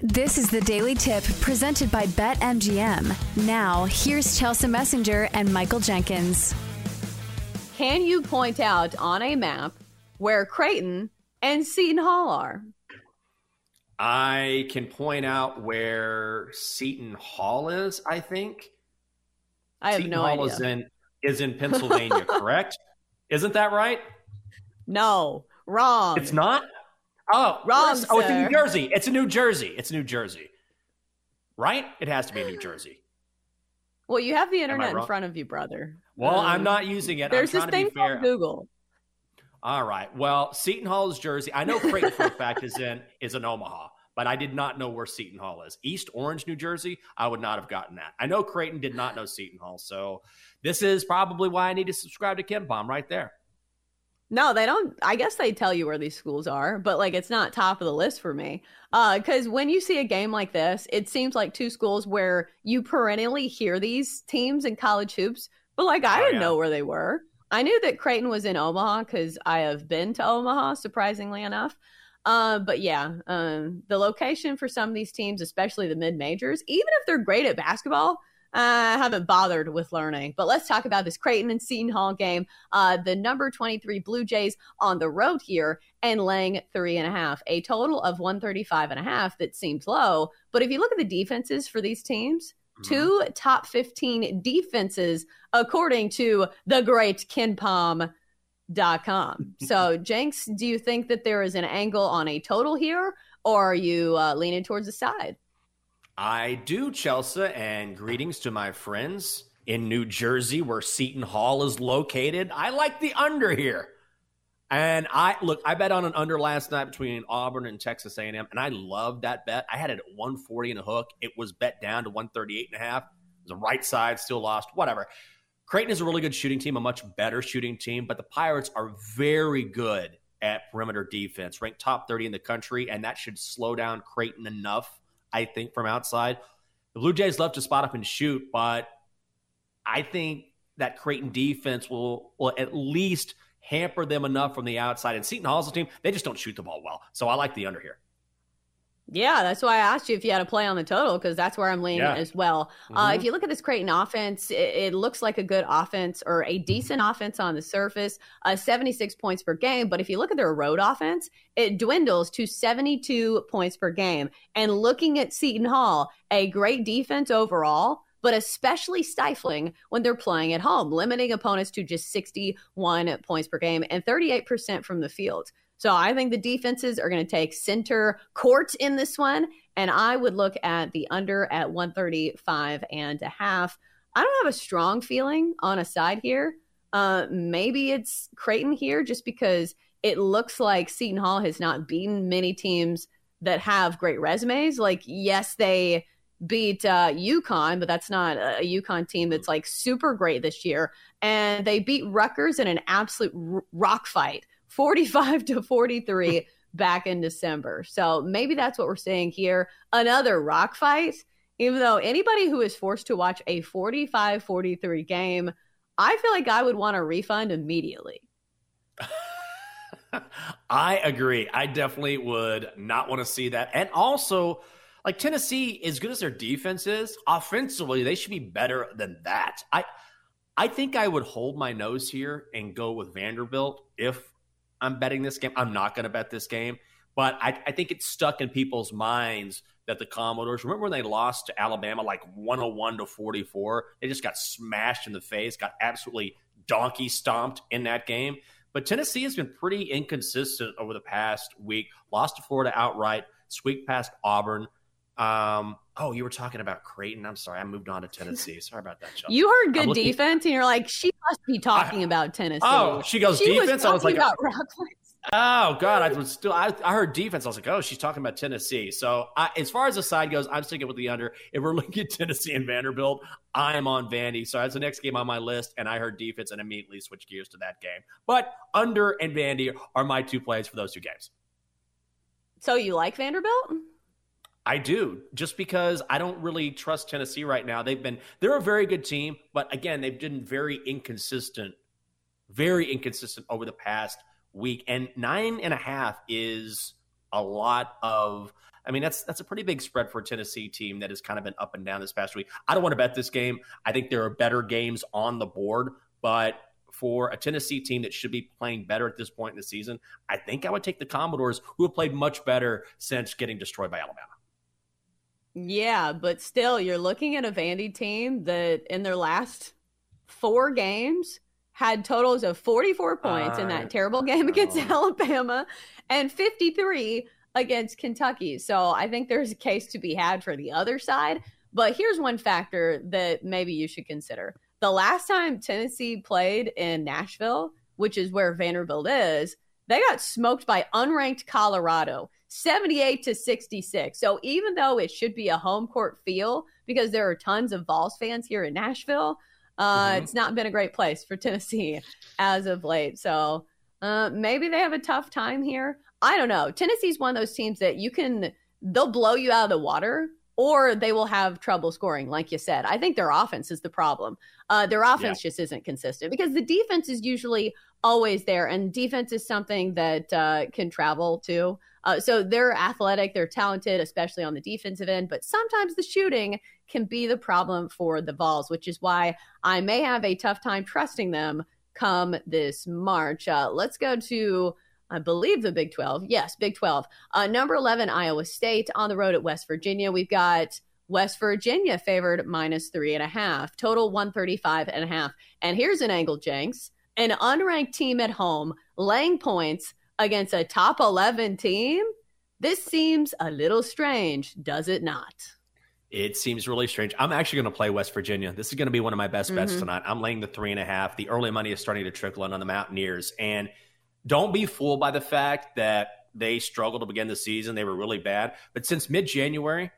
This is the Daily Tip presented by BetMGM. Now, here's Chelsea Messenger and Michael Jenkins. Can you point out on a map where Creighton and Seton Hall are? I can point out where Seton Hall is, I think. I have Seton no Hall idea. is in is in Pennsylvania, correct? Isn't that right? no, wrong. It's not? Oh, Wrong, Oh, it's in. New Jersey. It's in New Jersey. It's New Jersey. Right? It has to be New Jersey. Well, you have the internet in front of you, brother. Well, Um, I'm not using it. There's this thing to be fair. called Google. All right. Well, Seton Hall is Jersey. I know Creighton for a fact is in is in Omaha, but I did not know where Seton Hall is. East Orange, New Jersey. I would not have gotten that. I know Creighton did not know Seton Hall, so this is probably why I need to subscribe to KenPom right there. No, they don't. I guess they tell you where these schools are, but like it's not top of the list for me. Because when you see a game like this, it seems like two schools where you perennially hear these teams in college hoops, but like I Oh, didn't yeah. know where they were. I knew that Creighton was in Omaha because I have been to Omaha, surprisingly enough. Uh, but yeah, um, the location for some of these teams, especially the mid majors, even if they're great at basketball, I haven't bothered with learning. But let's talk about this Creighton and Seton Hall game. Uh, the number 23 Blue Jays on the road here and laying three and a half, a total of 135 and a half that seems low. But if you look at the defenses for these teams, Mhm. two top 15 defenses, according to the great KenPom.com. so, Jenks, do you think that there is an angle on a total here, or are you uh, leaning towards the side? I do, Chelsea, and greetings to my friends in New Jersey where Seton Hall is located. I like the under here. And I look, I bet on an under last night between Auburn and Texas A&M, and I loved that bet. I had it at 140 and a hook. It was bet down to 138 and a half. The right side still lost, whatever. Creighton is a really good shooting team, a much better shooting team, but the Pirates are very good at perimeter defense, ranked top 30 in the country, and that should slow down Creighton enough, I think, from outside. The Blue Jays love to spot up and shoot, but I think that Creighton defense will will at least hamper them enough from the outside. And Seton Hall's team, they just don't shoot the ball well. So I like the under here. Yeah, that's why I asked you if you had a play on the total because that's where I'm leaning Yeah. as well. Uh, Mhm. if you look at this Creighton offense, it, it looks like a good offense or a decent offense on the surface, uh, 76 points per game. But if you look at their road offense, it dwindles to 72 points per game. And looking at Seton Hall, a great defense overall, but especially stifling when they're playing at home, limiting opponents to just 61 points per game and 38% from the field. So I think the defenses are going to take center court in this one. And I would look at the under at 135 and a half. I don't have a strong feeling on a side here. Uh, maybe it's Creighton here just because it looks like Seton Hall has not beaten many teams that have great resumes. Like, yes, they beat uh, UConn, but that's not a UConn team that's like super great this year. And they beat Rutgers in an absolute r- rock fight, 45 to 43 back in December. So maybe that's what we're seeing here. Another rock fight, even though anybody who is forced to watch a 45 43 game, I feel like I would want a refund immediately. I agree. I definitely would not want to see that. And also, like Tennessee, as good as their defense is, offensively, they should be better than that. I I think I would hold my nose here and go with Vanderbilt if I'm betting this game. I'm not going to bet this game, but I, I think it's stuck in people's minds that the Commodores, remember when they lost to Alabama like 101 to 44? They just got smashed in the face, got absolutely donkey stomped in that game. But Tennessee has been pretty inconsistent over the past week. Lost to Florida outright, squeaked past Auburn. Um, oh, you were talking about Creighton. I'm sorry, I moved on to Tennessee. Sorry about that, Chelsea. You heard good looking- defense, and you're like, she must be talking about Tennessee. Oh, she goes she defense. I was like, about. Oh God, I was still. I, I heard defense. I was like, oh, she's talking about Tennessee. So I, as far as the side goes, I'm sticking with the under. If we're looking at Tennessee and Vanderbilt, I am on Vandy. So that's the next game on my list, and I heard defense and immediately switched gears to that game. But under and Vandy are my two plays for those two games. So you like Vanderbilt? I do, just because I don't really trust Tennessee right now. They've been they're a very good team, but again, they've been very inconsistent, very inconsistent over the past week. And nine and a half is a lot of I mean, that's that's a pretty big spread for a Tennessee team that has kind of been up and down this past week. I don't want to bet this game. I think there are better games on the board, but for a Tennessee team that should be playing better at this point in the season, I think I would take the Commodores, who have played much better since getting destroyed by Alabama. Yeah, but still, you're looking at a Vandy team that in their last four games had totals of 44 points uh, in that terrible game against Alabama and 53 against Kentucky. So I think there's a case to be had for the other side. But here's one factor that maybe you should consider. The last time Tennessee played in Nashville, which is where Vanderbilt is, they got smoked by unranked Colorado, 78 to 66. So even though it should be a home court feel because there are tons of Vols fans here in Nashville, uh, mm-hmm. it's not been a great place for Tennessee as of late. So uh, maybe they have a tough time here. I don't know. Tennessee's one of those teams that you can, they'll blow you out of the water or they will have trouble scoring, like you said. I think their offense is the problem. Uh, their offense yeah. just isn't consistent because the defense is usually always there, and defense is something that uh, can travel too. Uh, so they're athletic, they're talented, especially on the defensive end, but sometimes the shooting can be the problem for the Vols, which is why I may have a tough time trusting them come this March. Uh, let's go to I believe the Big 12. Yes, Big 12. Uh, number 11, Iowa State on the road at West Virginia. We've got West Virginia favored minus three and a half, total 135 and a half. And here's an angle, Jenks. An unranked team at home laying points against a top 11 team? This seems a little strange, does it not? It seems really strange. I'm actually going to play West Virginia. This is going to be one of my best bets mm-hmm. tonight. I'm laying the three and a half. The early money is starting to trickle in on the Mountaineers. And don't be fooled by the fact that they struggled to begin the season. They were really bad. But since mid January,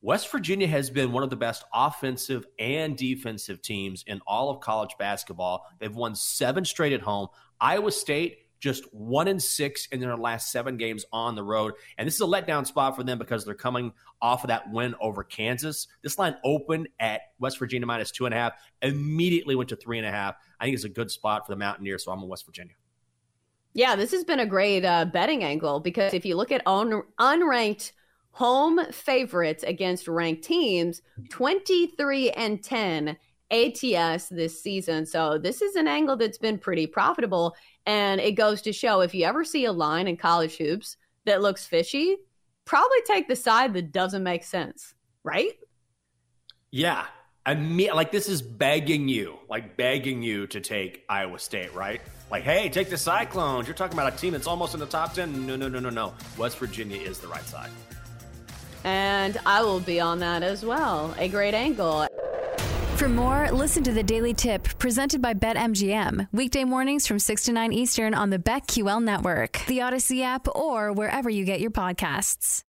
West Virginia has been one of the best offensive and defensive teams in all of college basketball. They've won seven straight at home. Iowa State just one and six in their last seven games on the road. And this is a letdown spot for them because they're coming off of that win over Kansas. This line opened at West Virginia minus two and a half, immediately went to three and a half. I think it's a good spot for the Mountaineers, so I'm in West Virginia. Yeah, this has been a great uh, betting angle because if you look at un- unranked home favorites against ranked teams, 23 and 10 ATS this season. So this is an angle that's been pretty profitable. And it goes to show if you ever see a line in college hoops that looks fishy, probably take the side that doesn't make sense, right? Yeah. I mean, like this is begging you, like begging you to take Iowa State, right? Like, hey, take the Cyclones. You're talking about a team that's almost in the top 10. No, no, no, no, no. West Virginia is the right side. And I will be on that as well. A great angle. For more, listen to the Daily Tip presented by BetMGM. Weekday mornings from 6 to 9 Eastern on the BetQL network, the Audacy app, or wherever you get your podcasts.